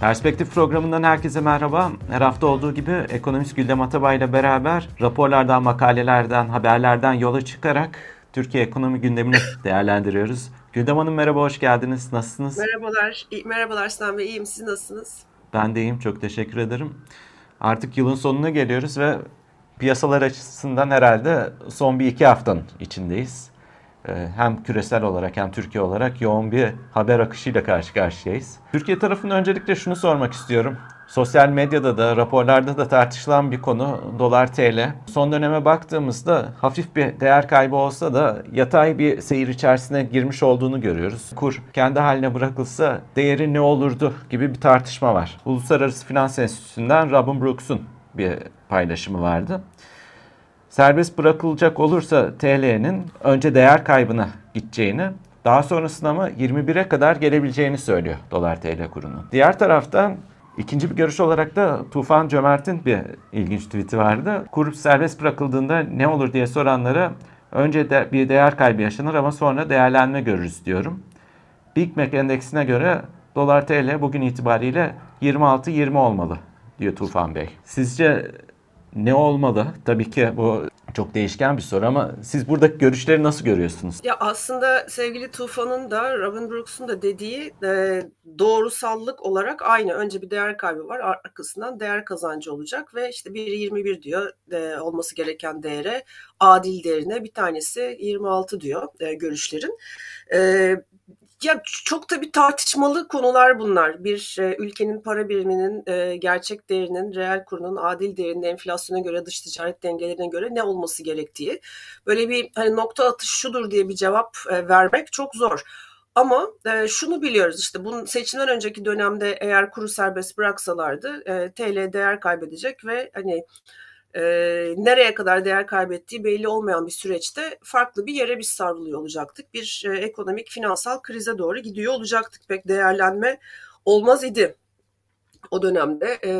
Perspektif programından herkese merhaba. Her hafta olduğu gibi ekonomist Güldem Atabay ile beraber raporlardan, makalelerden, haberlerden yola çıkarak Türkiye ekonomi gündemini değerlendiriyoruz. Güldem Hanım merhaba, hoş geldiniz. Nasılsınız? Merhabalar, merhabalar Sinan Bey. İyiyim, siz nasılsınız? Ben de iyiyim, çok teşekkür ederim. Artık yılın sonuna geliyoruz ve piyasalar açısından herhalde son bir iki haftanın içindeyiz. Ee, hem küresel olarak hem Türkiye olarak yoğun bir haber akışıyla karşı karşıyayız. Türkiye tarafında öncelikle şunu sormak istiyorum. Sosyal medyada da raporlarda da tartışılan bir konu dolar TL. Son döneme baktığımızda hafif bir değer kaybı olsa da yatay bir seyir içerisine girmiş olduğunu görüyoruz. Kur kendi haline bırakılsa değeri ne olurdu gibi bir tartışma var. Uluslararası Finans Enstitüsü'nden Robin Brooks'un bir paylaşımı vardı. Serbest bırakılacak olursa TL'nin önce değer kaybına gideceğini, daha sonrasında ama 21'e kadar gelebileceğini söylüyor dolar TL kurunun. Diğer taraftan ikinci bir görüş olarak da Tufan Cömert'in bir ilginç tweet'i vardı. Kur serbest bırakıldığında ne olur diye soranlara önce de bir değer kaybı yaşanır ama sonra değerlenme görürüz diyorum. Big Mac endeksine göre dolar TL bugün itibariyle 26-20 olmalı diyor Tufan Bey. Sizce ne olmalı? Tabii ki bu çok değişken bir soru ama siz buradaki görüşleri nasıl görüyorsunuz? Ya aslında sevgili Tufan'ın da Robin Brooks'un da dediği e, doğrusallık olarak aynı. Önce bir değer kaybı var arkasından değer kazancı olacak ve işte biri 21 diyor e, olması gereken değere adil değerine bir tanesi 26 diyor e, görüşlerin. E, ya çok da bir tartışmalı konular bunlar. Bir e, ülkenin para biriminin e, gerçek değerinin, reel kurunun adil değerinin enflasyona göre, dış ticaret dengelerine göre ne olması gerektiği. Böyle bir hani nokta atış şudur diye bir cevap e, vermek çok zor. Ama e, şunu biliyoruz işte bunun seçimden önceki dönemde eğer kuru serbest bıraksalardı e, TL değer kaybedecek ve hani e, nereye kadar değer kaybettiği belli olmayan bir süreçte farklı bir yere biz savruluyor olacaktık. Bir e, ekonomik finansal krize doğru gidiyor olacaktık. Pek değerlenme olmaz idi o dönemde. E,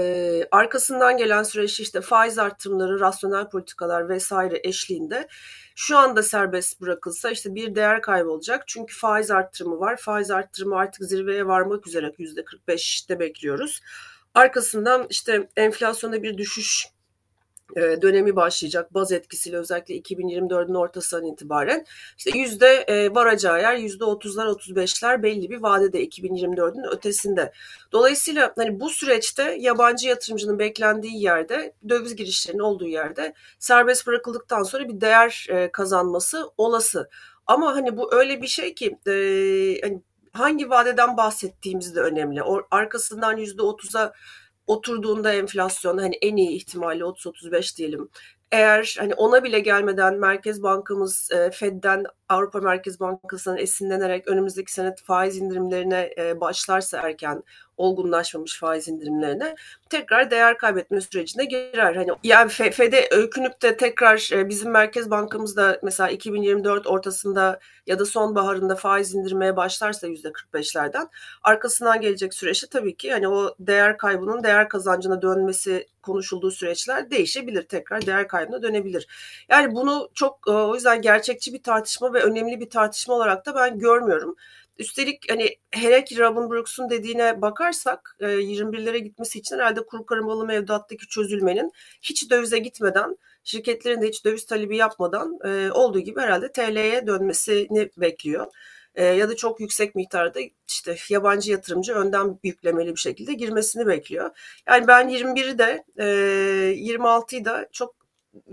arkasından gelen süreç işte faiz artırımları, rasyonel politikalar vesaire eşliğinde şu anda serbest bırakılsa işte bir değer kaybı olacak. Çünkü faiz artırımı var. Faiz artırımı artık zirveye varmak üzere %45'te bekliyoruz. Arkasından işte enflasyonda bir düşüş dönemi başlayacak baz etkisiyle özellikle 2024'ün ortasından itibaren işte yüzde e, varacağı yer yüzde 30'lar 35'ler belli bir vadede 2024'ün ötesinde. Dolayısıyla hani bu süreçte yabancı yatırımcının beklendiği yerde döviz girişlerinin olduğu yerde serbest bırakıldıktan sonra bir değer e, kazanması olası. Ama hani bu öyle bir şey ki e, hani hangi vadeden bahsettiğimiz de önemli. O, arkasından yüzde 30'a oturduğunda enflasyon hani en iyi ihtimalle 30-35 diyelim. Eğer hani ona bile gelmeden Merkez Bankamız e, Fed'den Avrupa Merkez Bankası'ndan esinlenerek önümüzdeki sene faiz indirimlerine e, başlarsa erken olgunlaşmamış faiz indirimlerine tekrar değer kaybetme sürecine girer. Hani yani FED'e öykünüp de tekrar e, bizim Merkez Bankamız da mesela 2024 ortasında ya da sonbaharında faiz indirmeye başlarsa yüzde 45'lerden arkasından gelecek süreçte tabii ki hani o değer kaybının değer kazancına dönmesi konuşulduğu süreçler değişebilir. Tekrar değer kaybına dönebilir. Yani bunu çok e, o yüzden gerçekçi bir tartışma ve önemli bir tartışma olarak da ben görmüyorum. Üstelik hani hele ki Robin Brooks'un dediğine bakarsak 21'lere e, gitmesi için herhalde kuru karamalı mevduattaki çözülmenin hiç dövize gitmeden şirketlerin de hiç döviz talebi yapmadan e, olduğu gibi herhalde TL'ye dönmesini bekliyor. E, ya da çok yüksek miktarda işte yabancı yatırımcı önden yüklemeli bir şekilde girmesini bekliyor. Yani ben 21'i de 26'yı da çok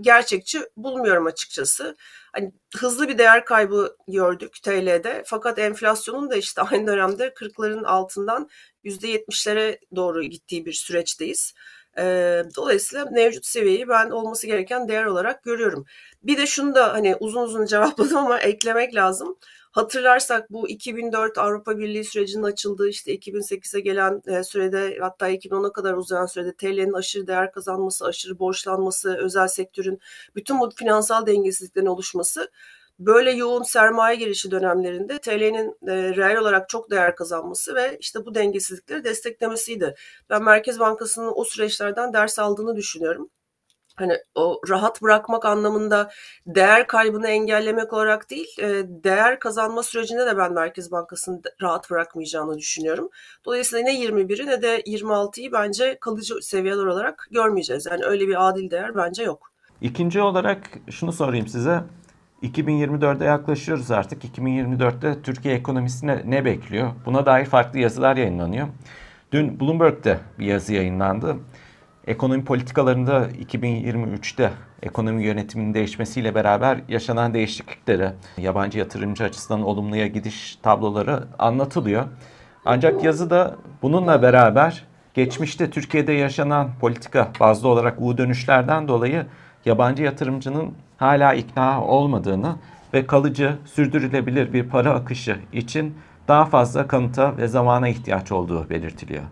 gerçekçi bulmuyorum açıkçası. Hani hızlı bir değer kaybı gördük TL'de fakat enflasyonun da işte aynı dönemde 40'ların altından %70'lere doğru gittiği bir süreçteyiz. dolayısıyla mevcut seviyeyi ben olması gereken değer olarak görüyorum. Bir de şunu da hani uzun uzun cevapladım ama eklemek lazım. Hatırlarsak bu 2004 Avrupa Birliği sürecinin açıldığı işte 2008'e gelen e, sürede hatta 2010'a kadar uzayan sürede TL'nin aşırı değer kazanması, aşırı borçlanması, özel sektörün bütün bu finansal dengesizliklerin oluşması böyle yoğun sermaye girişi dönemlerinde TL'nin e, reel olarak çok değer kazanması ve işte bu dengesizlikleri desteklemesiydi. Ben Merkez Bankası'nın o süreçlerden ders aldığını düşünüyorum. Hani o rahat bırakmak anlamında değer kaybını engellemek olarak değil, e, değer kazanma sürecinde de ben Merkez Bankası'nın rahat bırakmayacağını düşünüyorum. Dolayısıyla ne 21'i ne de 26'yı bence kalıcı seviyeler olarak görmeyeceğiz. Yani öyle bir adil değer bence yok. İkinci olarak şunu sorayım size. 2024'e yaklaşıyoruz artık. 2024'te Türkiye ekonomisine ne bekliyor? Buna dair farklı yazılar yayınlanıyor. Dün Bloomberg'de bir yazı yayınlandı. Ekonomi politikalarında 2023'te ekonomi yönetiminin değişmesiyle beraber yaşanan değişiklikleri, yabancı yatırımcı açısından olumluya gidiş tabloları anlatılıyor. Ancak yazıda bununla beraber geçmişte Türkiye'de yaşanan politika bazlı olarak U dönüşlerden dolayı yabancı yatırımcının hala ikna olmadığını ve kalıcı, sürdürülebilir bir para akışı için daha fazla kanıta ve zamana ihtiyaç olduğu belirtiliyor.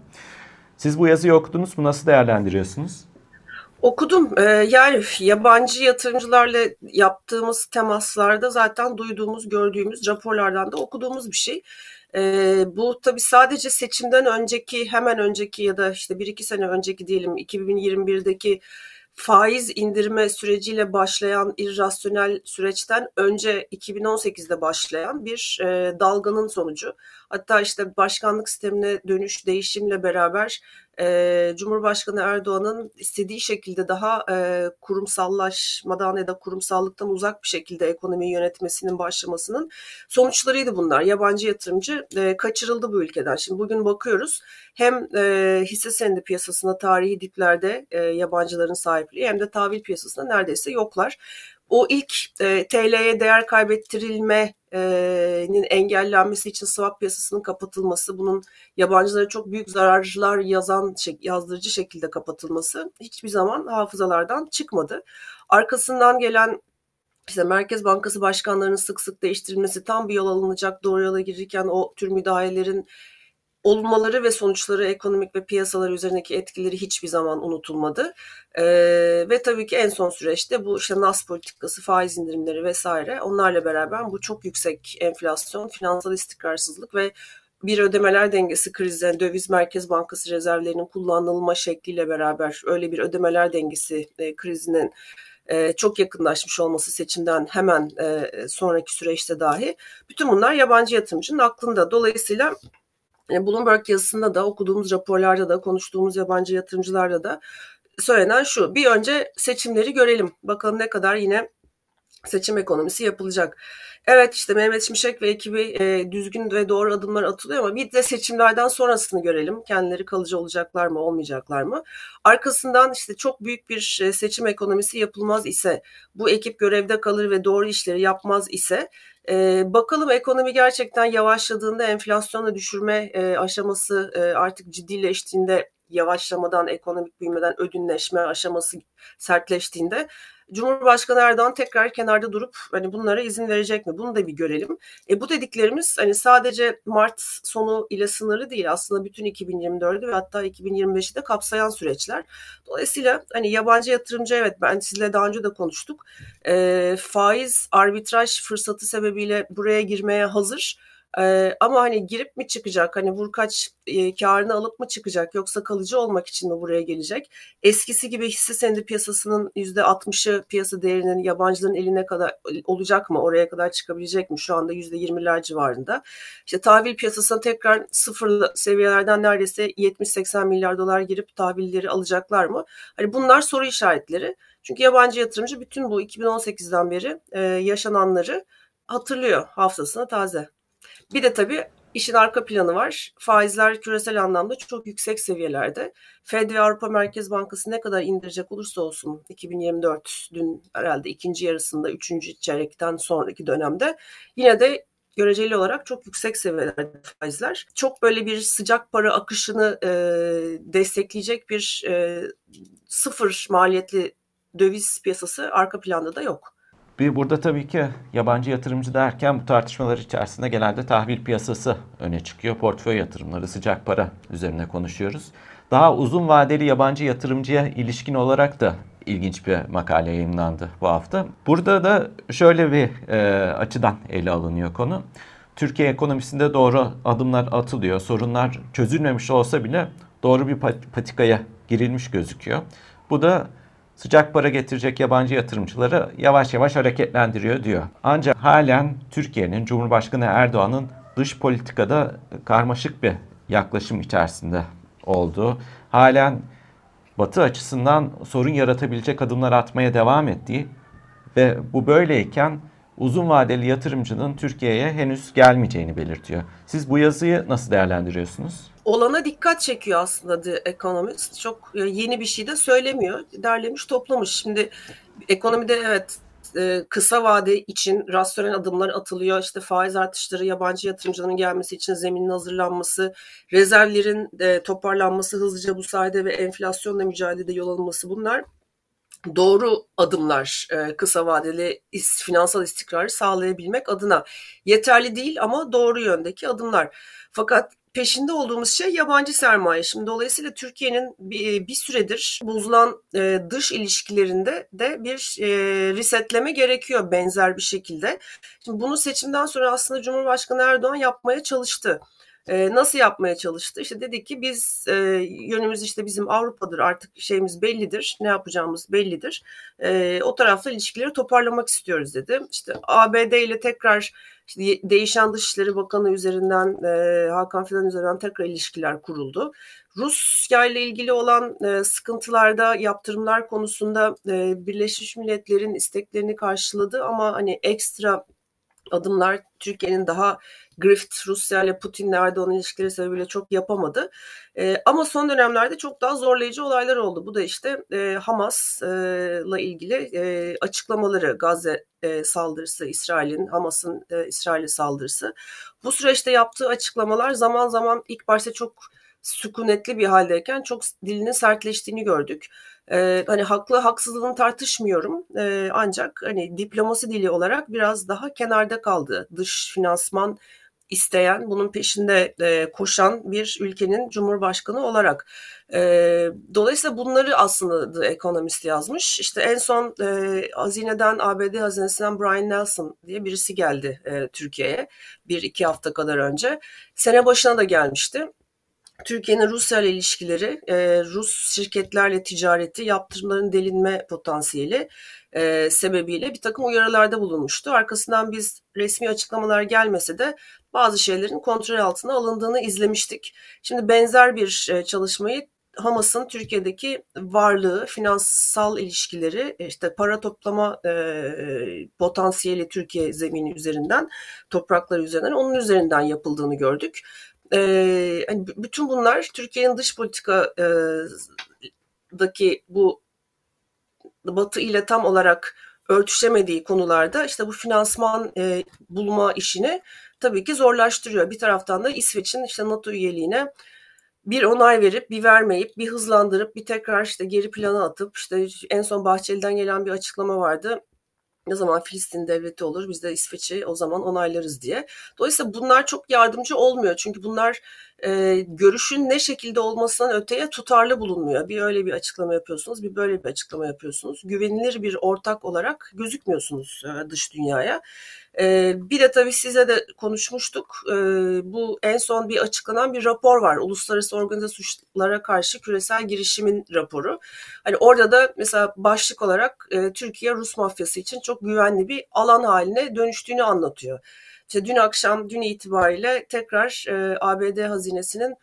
Siz bu yazıyı okudunuz mu? Nasıl değerlendiriyorsunuz? Okudum. Ee, yani yabancı yatırımcılarla yaptığımız temaslarda zaten duyduğumuz, gördüğümüz raporlardan da okuduğumuz bir şey. Ee, bu tabii sadece seçimden önceki, hemen önceki ya da işte bir iki sene önceki diyelim 2021'deki faiz indirme süreciyle başlayan irrasyonel süreçten önce 2018'de başlayan bir e, dalganın sonucu. Hatta işte başkanlık sistemine dönüş değişimle beraber e, Cumhurbaşkanı Erdoğan'ın istediği şekilde daha e, kurumsallaşmadan ya da kurumsallıktan uzak bir şekilde ekonomiyi yönetmesinin başlamasının sonuçlarıydı bunlar. Yabancı yatırımcı e, kaçırıldı bu ülkeden. Şimdi bugün bakıyoruz hem e, hisse senedi piyasasına tarihi diplerde e, yabancıların sahipliği hem de tahvil piyasasında neredeyse yoklar o ilk e, TL'ye değer kaybettirilmenin engellenmesi için swap piyasasının kapatılması, bunun yabancılara çok büyük zararlar yazan yazdırıcı şekilde kapatılması hiçbir zaman hafızalardan çıkmadı. Arkasından gelen işte Merkez Bankası başkanlarının sık sık değiştirilmesi tam bir yol alınacak doğru yola girirken o tür müdahalelerin olmaları ve sonuçları ekonomik ve piyasalar üzerindeki etkileri hiçbir zaman unutulmadı. Ee, ve tabii ki en son süreçte bu işte NAS politikası, faiz indirimleri vesaire onlarla beraber bu çok yüksek enflasyon, finansal istikrarsızlık ve bir ödemeler dengesi krizi, döviz merkez bankası rezervlerinin kullanılma şekliyle beraber öyle bir ödemeler dengesi e, krizinin e, çok yakınlaşmış olması seçimden hemen e, sonraki süreçte dahi bütün bunlar yabancı yatırımcının aklında. Dolayısıyla Bloomberg yazısında da okuduğumuz raporlarda da konuştuğumuz yabancı yatırımcılarla da söylenen şu. Bir önce seçimleri görelim. Bakalım ne kadar yine seçim ekonomisi yapılacak. Evet işte Mehmet Şimşek ve ekibi e, düzgün ve doğru adımlar atılıyor ama bir de seçimlerden sonrasını görelim. Kendileri kalıcı olacaklar mı olmayacaklar mı? Arkasından işte çok büyük bir e, seçim ekonomisi yapılmaz ise bu ekip görevde kalır ve doğru işleri yapmaz ise e, bakalım ekonomi gerçekten yavaşladığında enflasyonu düşürme e, aşaması e, artık ciddileştiğinde yavaşlamadan ekonomik büyümeden ödünleşme aşaması sertleştiğinde Cumhurbaşkanı Erdoğan tekrar kenarda durup hani bunlara izin verecek mi? Bunu da bir görelim. E, bu dediklerimiz hani sadece Mart sonu ile sınırlı değil. Aslında bütün 2024'ü ve hatta 2025'i de kapsayan süreçler. Dolayısıyla hani yabancı yatırımcı evet ben sizle daha önce de konuştuk. E, faiz arbitraj fırsatı sebebiyle buraya girmeye hazır ee, ama hani girip mi çıkacak? Hani vurkaç e, karını alıp mı çıkacak? Yoksa kalıcı olmak için mi buraya gelecek? Eskisi gibi hisse senedi piyasasının %60'ı piyasa değerinin yabancıların eline kadar olacak mı? Oraya kadar çıkabilecek mi? Şu anda %20'ler civarında. İşte tahvil piyasasına tekrar sıfır seviyelerden neredeyse 70-80 milyar dolar girip tahvilleri alacaklar mı? Hani bunlar soru işaretleri. Çünkü yabancı yatırımcı bütün bu 2018'den beri e, yaşananları hatırlıyor hafızasına taze. Bir de tabii işin arka planı var. Faizler küresel anlamda çok yüksek seviyelerde. Fed ve Avrupa Merkez Bankası ne kadar indirecek olursa olsun 2024 dün herhalde ikinci yarısında üçüncü çeyrekten sonraki dönemde yine de göreceli olarak çok yüksek seviyelerde faizler. Çok böyle bir sıcak para akışını e, destekleyecek bir e, sıfır maliyetli döviz piyasası arka planda da yok. Bir burada tabii ki yabancı yatırımcı derken bu tartışmalar içerisinde genelde tahvil piyasası öne çıkıyor. Portföy yatırımları, sıcak para üzerine konuşuyoruz. Daha uzun vadeli yabancı yatırımcıya ilişkin olarak da ilginç bir makale yayınlandı bu hafta. Burada da şöyle bir e, açıdan ele alınıyor konu. Türkiye ekonomisinde doğru adımlar atılıyor. Sorunlar çözülmemiş olsa bile doğru bir patikaya girilmiş gözüküyor. Bu da sıcak para getirecek yabancı yatırımcıları yavaş yavaş hareketlendiriyor diyor. Ancak halen Türkiye'nin Cumhurbaşkanı Erdoğan'ın dış politikada karmaşık bir yaklaşım içerisinde olduğu, halen Batı açısından sorun yaratabilecek adımlar atmaya devam ettiği ve bu böyleyken uzun vadeli yatırımcının Türkiye'ye henüz gelmeyeceğini belirtiyor. Siz bu yazıyı nasıl değerlendiriyorsunuz? Olana dikkat çekiyor aslında The Economist. Çok yeni bir şey de söylemiyor. Derlemiş toplamış. Şimdi ekonomide evet e, kısa vade için rasyonel adımlar atılıyor. İşte faiz artışları, yabancı yatırımcıların gelmesi için zeminin hazırlanması, rezervlerin e, toparlanması hızlıca bu sayede ve enflasyonla mücadelede yol alınması bunlar doğru adımlar e, kısa vadeli finansal istikrarı sağlayabilmek adına yeterli değil ama doğru yöndeki adımlar. Fakat peşinde olduğumuz şey yabancı sermaye. Şimdi dolayısıyla Türkiye'nin bir, bir süredir bozulan e, dış ilişkilerinde de bir e, resetleme gerekiyor benzer bir şekilde. Şimdi bunu seçimden sonra aslında Cumhurbaşkanı Erdoğan yapmaya çalıştı. E, nasıl yapmaya çalıştı? İşte dedi ki biz e, yönümüz işte bizim Avrupa'dır artık şeyimiz bellidir. Ne yapacağımız bellidir. E, o tarafta ilişkileri toparlamak istiyoruz dedi. İşte ABD ile tekrar işte değişen Dışişleri Bakanı üzerinden e, Hakan Fidan üzerinden tekrar ilişkiler kuruldu. Rusya ile ilgili olan e, sıkıntılarda yaptırımlar konusunda e, Birleşmiş Milletler'in isteklerini karşıladı ama hani ekstra adımlar Türkiye'nin daha grift Rusya ile Putin'le Erdoğan ilişkileri sebebiyle çok yapamadı. E, ama son dönemlerde çok daha zorlayıcı olaylar oldu. Bu da işte e, Hamas'la ilgili e, açıklamaları Gazze e, saldırısı, İsrail'in, Hamas'ın e, İsrail'e saldırısı. Bu süreçte yaptığı açıklamalar zaman zaman ilk başta çok sükunetli bir haldeyken çok dilinin sertleştiğini gördük. Ee, hani haklı haksızlığını tartışmıyorum ee, ancak hani diplomasi dili olarak biraz daha kenarda kaldı. Dış finansman isteyen, bunun peşinde e, koşan bir ülkenin cumhurbaşkanı olarak. E, dolayısıyla bunları aslında The Economist yazmış. İşte en son e, hazineden, ABD hazinesinden Brian Nelson diye birisi geldi e, Türkiye'ye bir iki hafta kadar önce. Sene başına da gelmişti. Türkiye'nin Rusya ile ilişkileri, e, Rus şirketlerle ticareti, yaptırımların delinme potansiyeli e, sebebiyle bir takım uyarılarda bulunmuştu. Arkasından biz resmi açıklamalar gelmese de bazı şeylerin kontrol altına alındığını izlemiştik. Şimdi benzer bir e, çalışmayı Hamas'ın Türkiye'deki varlığı, finansal ilişkileri, işte para toplama e, potansiyeli Türkiye zemini üzerinden, toprakları üzerinden, onun üzerinden yapıldığını gördük. E, hani bütün bunlar Türkiye'nin dış politikadaki bu Batı ile tam olarak örtüşemediği konularda işte bu finansman e, bulma işini tabii ki zorlaştırıyor. Bir taraftan da İsveç'in işte NATO üyeliğine bir onay verip bir vermeyip bir hızlandırıp bir tekrar işte geri plana atıp işte en son Bahçeli'den gelen bir açıklama vardı ne zaman Filistin devleti olur biz de İsveç'i o zaman onaylarız diye. Dolayısıyla bunlar çok yardımcı olmuyor. Çünkü bunlar e, görüşün ne şekilde olmasından öteye tutarlı bulunmuyor. Bir öyle bir açıklama yapıyorsunuz, bir böyle bir açıklama yapıyorsunuz. Güvenilir bir ortak olarak gözükmüyorsunuz e, dış dünyaya. E, bir de tabii size de konuşmuştuk. E, bu en son bir açıklanan bir rapor var. Uluslararası Organize Suçlara Karşı Küresel Girişimin raporu. Hani orada da mesela başlık olarak e, Türkiye Rus mafyası için çok güvenli bir alan haline dönüştüğünü anlatıyor. İşte dün akşam, dün itibariyle tekrar e, ABD hazinesinin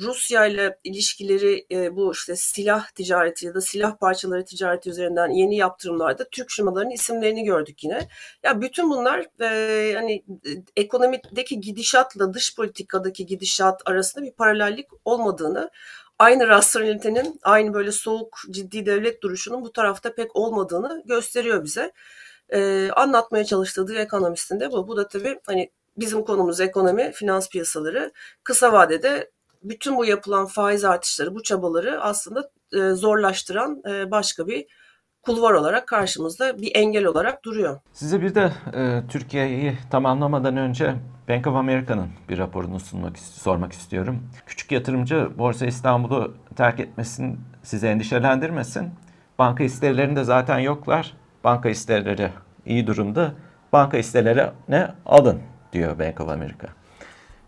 Rusya ile ilişkileri e, bu işte silah ticareti ya da silah parçaları ticareti üzerinden yeni yaptırımlarda Türk firmalarının isimlerini gördük yine. Ya bütün bunlar e, hani e, ekonomideki gidişatla dış politikadaki gidişat arasında bir paralellik olmadığını aynı rasyonelitenin, aynı böyle soğuk ciddi devlet duruşunun bu tarafta pek olmadığını gösteriyor bize e, anlatmaya çalıştığı ekonomistin de bu. Bu da tabii hani bizim konumuz ekonomi, finans piyasaları. Kısa vadede bütün bu yapılan faiz artışları, bu çabaları aslında e, zorlaştıran e, başka bir kulvar olarak karşımızda bir engel olarak duruyor. Size bir de e, Türkiye'yi tamamlamadan önce Bank of America'nın bir raporunu sunmak sormak istiyorum. Küçük yatırımcı Borsa İstanbul'u terk etmesin, sizi endişelendirmesin. Banka hisselerinde zaten yoklar banka hisseleri iyi durumda. Banka hisselerine alın diyor Bank of America.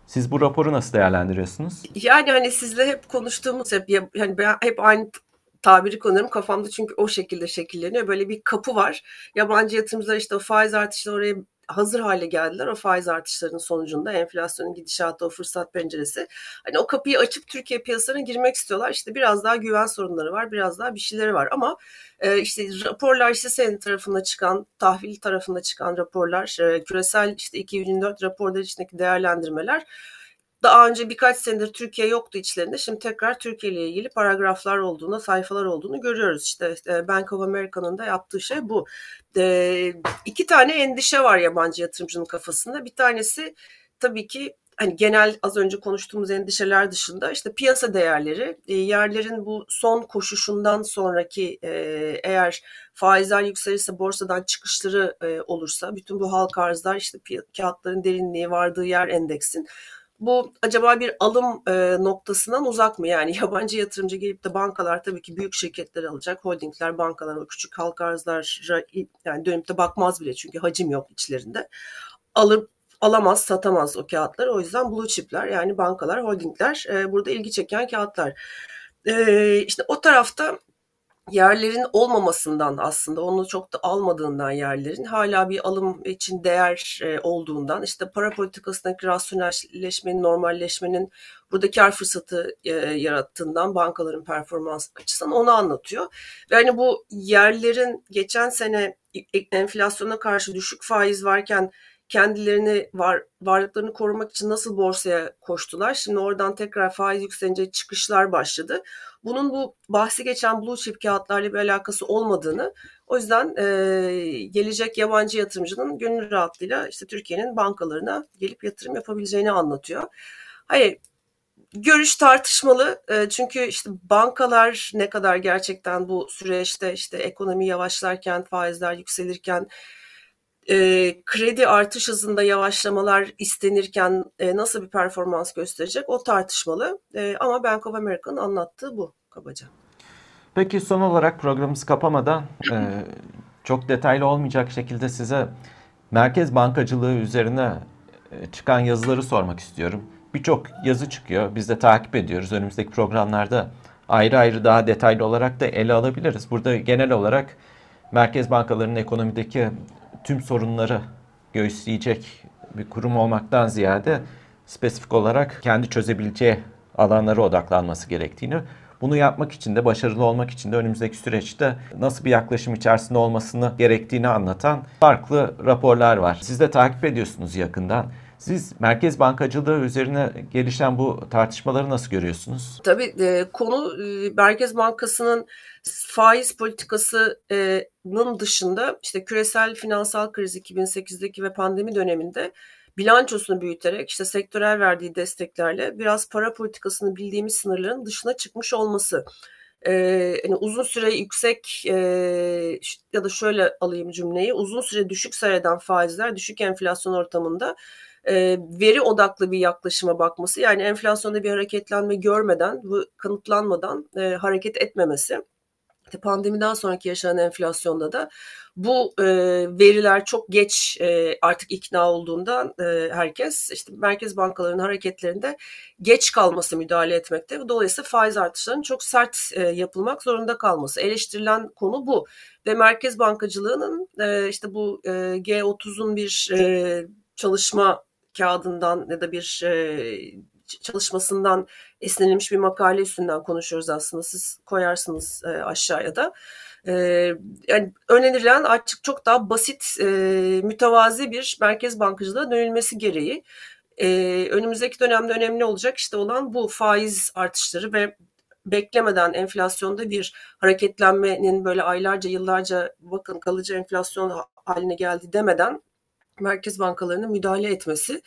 Siz bu raporu nasıl değerlendiriyorsunuz? Yani hani sizle hep konuştuğumuz hep yani ben hep aynı tabiri kullanırım kafamda çünkü o şekilde şekilleniyor. Böyle bir kapı var. Yabancı yatırımcılar işte o faiz artışları oraya hazır hale geldiler o faiz artışlarının sonucunda enflasyonun gidişatı o fırsat penceresi. Hani o kapıyı açıp Türkiye piyasasına girmek istiyorlar. İşte biraz daha güven sorunları var, biraz daha bir şeyleri var ama e, işte raporlar işte senin tarafında çıkan, tahvil tarafında çıkan raporlar, e, küresel işte 2024 raporları içindeki değerlendirmeler daha önce birkaç senedir Türkiye yoktu içlerinde. Şimdi tekrar Türkiye ile ilgili paragraflar olduğunu, sayfalar olduğunu görüyoruz. İşte e, Bank of America'nın da yaptığı şey bu. E, iki tane endişe var yabancı yatırımcının kafasında. Bir tanesi tabii ki hani genel az önce konuştuğumuz endişeler dışında işte piyasa değerleri, e, yerlerin bu son koşuşundan sonraki eğer faizler yükselirse borsadan çıkışları olursa bütün bu halka arzlar işte kağıtların derinliği vardığı yer endeksin bu acaba bir alım e, noktasından uzak mı? Yani yabancı yatırımcı gelip de bankalar tabii ki büyük şirketler alacak. Holdingler, bankalar, o küçük halka arzlara yani dönüp de bakmaz bile çünkü hacim yok içlerinde. Alıp alamaz, satamaz o kağıtları. O yüzden blue chipler yani bankalar, holdingler e, burada ilgi çeken kağıtlar. E, işte o tarafta yerlerin olmamasından aslında onu çok da almadığından yerlerin hala bir alım için değer e, olduğundan işte para politikasındaki rasyonelleşmenin normalleşmenin burada kar fırsatı e, yarattığından bankaların performans açısından onu anlatıyor. Ve hani bu yerlerin geçen sene enflasyona karşı düşük faiz varken kendilerini var, varlıklarını korumak için nasıl borsaya koştular. Şimdi oradan tekrar faiz yükselince çıkışlar başladı. Bunun bu bahsi geçen blue chip kağıtlarla bir alakası olmadığını o yüzden e, gelecek yabancı yatırımcının gönül rahatlığıyla işte Türkiye'nin bankalarına gelip yatırım yapabileceğini anlatıyor. Hayır görüş tartışmalı e, çünkü işte bankalar ne kadar gerçekten bu süreçte işte ekonomi yavaşlarken faizler yükselirken e, kredi artış hızında yavaşlamalar istenirken e, nasıl bir performans gösterecek o tartışmalı. E, ama Bank of America'nın anlattığı bu kabaca. Peki son olarak programımızı kapamadan e, çok detaylı olmayacak şekilde size merkez bankacılığı üzerine e, çıkan yazıları sormak istiyorum. Birçok yazı çıkıyor. Biz de takip ediyoruz. Önümüzdeki programlarda ayrı ayrı daha detaylı olarak da ele alabiliriz. Burada genel olarak merkez bankalarının ekonomideki tüm sorunları göğüsleyecek bir kurum olmaktan ziyade spesifik olarak kendi çözebileceği alanlara odaklanması gerektiğini, bunu yapmak için de başarılı olmak için de önümüzdeki süreçte nasıl bir yaklaşım içerisinde olmasını gerektiğini anlatan farklı raporlar var. Siz de takip ediyorsunuz yakından. Siz merkez bankacılığı üzerine gelişen bu tartışmaları nasıl görüyorsunuz? Tabii e, konu e, Merkez Bankası'nın faiz politikasının dışında işte küresel finansal kriz 2008'deki ve pandemi döneminde bilançosunu büyüterek işte sektörel verdiği desteklerle biraz para politikasını bildiğimiz sınırların dışına çıkmış olması. Ee, yani uzun süre yüksek e, ya da şöyle alayım cümleyi uzun süre düşük seyreden faizler düşük enflasyon ortamında e, veri odaklı bir yaklaşıma bakması yani enflasyonda bir hareketlenme görmeden bu kanıtlanmadan e, hareket etmemesi pandemiden sonraki yaşanan enflasyonda da bu e, veriler çok geç e, artık ikna olduğundan e, herkes işte merkez bankalarının hareketlerinde geç kalması müdahale etmekte. Dolayısıyla faiz artışlarının çok sert e, yapılmak zorunda kalması. Eleştirilen konu bu. Ve merkez bankacılığının e, işte bu e, G30'un bir e, çalışma kağıdından ya da bir e, çalışmasından esinlenilmiş bir makale üstünden konuşuyoruz aslında. Siz koyarsınız e, aşağıya da. E, yani önerilen artık çok daha basit, e, mütevazi bir merkez bankacılığa dönülmesi gereği. E, önümüzdeki dönemde önemli olacak işte olan bu faiz artışları ve beklemeden enflasyonda bir hareketlenmenin böyle aylarca yıllarca bakın kalıcı enflasyon haline geldi demeden merkez bankalarının müdahale etmesi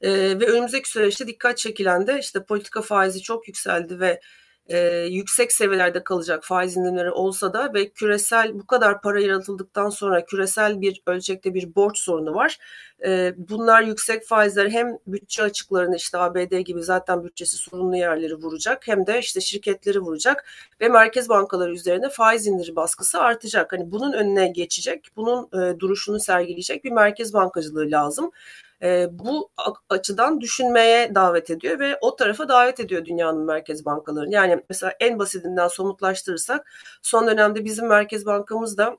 e, ve önümüzdeki süreçte dikkat çekilen de işte politika faizi çok yükseldi ve e, yüksek seviyelerde kalacak faiz indirimleri olsa da ve küresel bu kadar para yaratıldıktan sonra küresel bir ölçekte bir borç sorunu var. E, bunlar yüksek faizler hem bütçe açıklarını işte ABD gibi zaten bütçesi sorunlu yerleri vuracak hem de işte şirketleri vuracak ve merkez bankaları üzerine faiz indiri baskısı artacak. Hani bunun önüne geçecek, bunun e, duruşunu sergileyecek bir merkez bankacılığı lazım. E, bu açıdan düşünmeye davet ediyor ve o tarafa davet ediyor dünyanın merkez bankalarını. Yani mesela en basitinden somutlaştırırsak son dönemde bizim merkez bankamız da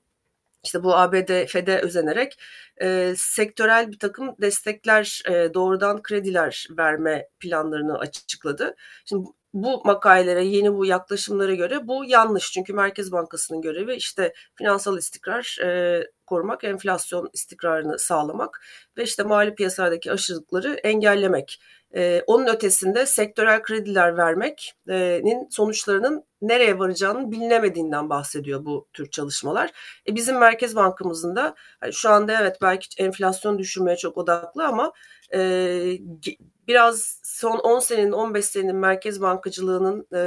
işte bu ABD FED'e özenerek e, sektörel bir takım destekler, e, doğrudan krediler verme planlarını açıkladı. Şimdi bu makalelere, yeni bu yaklaşımlara göre bu yanlış. Çünkü Merkez Bankası'nın görevi işte finansal istikrar e, korumak, enflasyon istikrarını sağlamak ve işte mali piyasalardaki aşırılıkları engellemek. E, onun ötesinde sektörel krediler vermekin sonuçlarının nereye varacağını bilinemediğinden bahsediyor bu tür çalışmalar. E, bizim Merkez Bankamızın da hani şu anda evet belki enflasyon düşürmeye çok odaklı ama e, biraz son 10 senenin 15 senenin merkez bankacılığının e,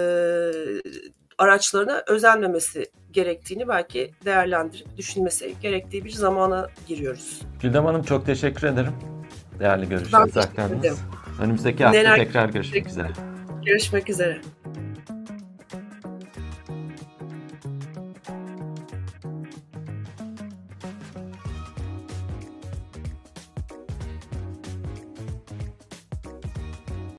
araçlarına özenmemesi gerektiğini belki değerlendirip düşünmesi gerektiği bir zamana giriyoruz. Güldem Hanım çok teşekkür ederim. Değerli görüşlerinizi aktardınız. Önümüzdeki hafta Neler tekrar görüşmek üzere. Görüşmek üzere.